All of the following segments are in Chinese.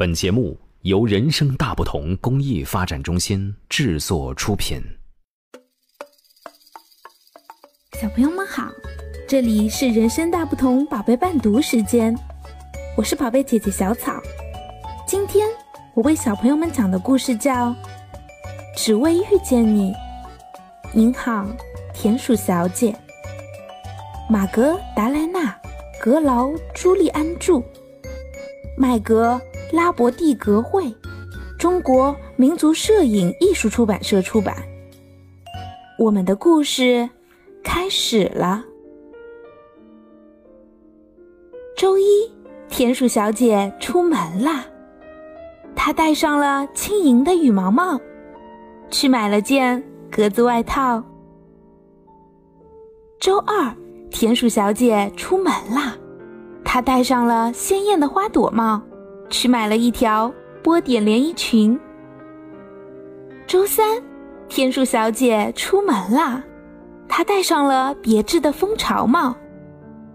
本节目由人生大不同公益发展中心制作出品。小朋友们好，这里是人生大不同宝贝伴读时间，我是宝贝姐姐小草。今天我为小朋友们讲的故事叫《只为遇见你》。您好，田鼠小姐。马格达莱纳·格劳朱利安著，麦格拉伯蒂格会，中国民族摄影艺术出版社出版。我们的故事开始了。周一，田鼠小姐出门啦。她戴上了轻盈的羽毛帽，去买了件格子外套。周二。田鼠小姐出门啦，她戴上了鲜艳的花朵帽，去买了一条波点连衣裙。周三，田鼠小姐出门啦，她戴上了别致的蜂巢帽，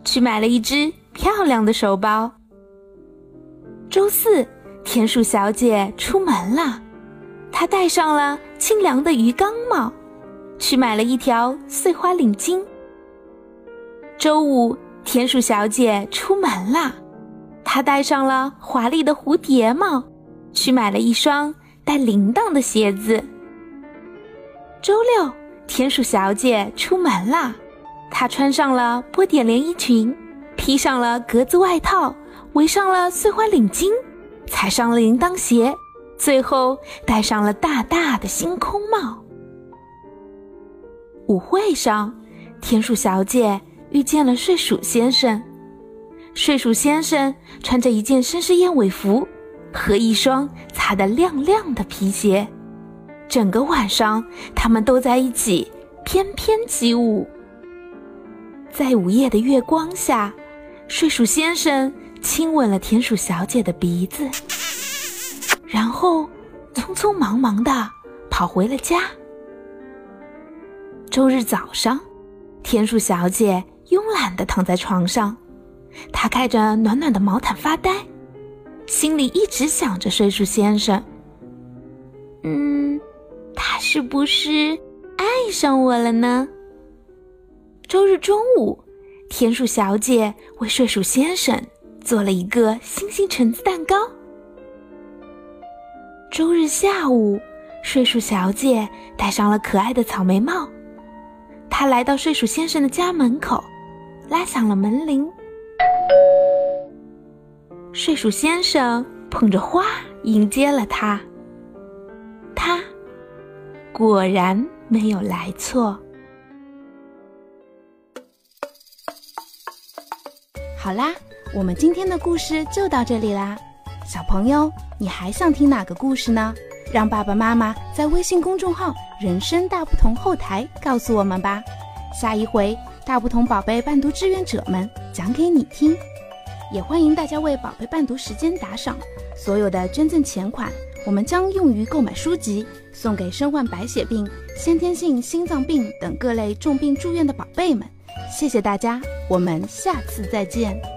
去买了一只漂亮的手包。周四，田鼠小姐出门啦，她戴上了清凉的鱼缸帽，去买了一条碎花领巾。周五，田鼠小姐出门啦，她戴上了华丽的蝴蝶帽，去买了一双带铃铛的鞋子。周六，田鼠小姐出门啦，她穿上了波点连衣裙，披上了格子外套，围上了碎花领巾，踩上了铃铛鞋，最后戴上了大大的星空帽。舞会上，田鼠小姐。遇见了睡鼠先生，睡鼠先生穿着一件绅士燕尾服和一双擦得亮亮的皮鞋，整个晚上他们都在一起翩翩起舞。在午夜的月光下，睡鼠先生亲吻了田鼠小姐的鼻子，然后匆匆忙忙的跑回了家。周日早上，田鼠小姐。慵懒地躺在床上，他盖着暖暖的毛毯发呆，心里一直想着睡鼠先生。嗯，他是不是爱上我了呢？周日中午，田鼠小姐为睡鼠先生做了一个星星橙子蛋糕。周日下午，睡鼠小姐戴上了可爱的草莓帽，她来到睡鼠先生的家门口。拉响了门铃，睡鼠先生捧着花迎接了他。他果然没有来错。好啦，我们今天的故事就到这里啦。小朋友，你还想听哪个故事呢？让爸爸妈妈在微信公众号“人生大不同”后台告诉我们吧。下一回。大不同宝贝伴读志愿者们讲给你听，也欢迎大家为宝贝伴读时间打赏。所有的捐赠钱款，我们将用于购买书籍，送给身患白血病、先天性心脏病等各类重病住院的宝贝们。谢谢大家，我们下次再见。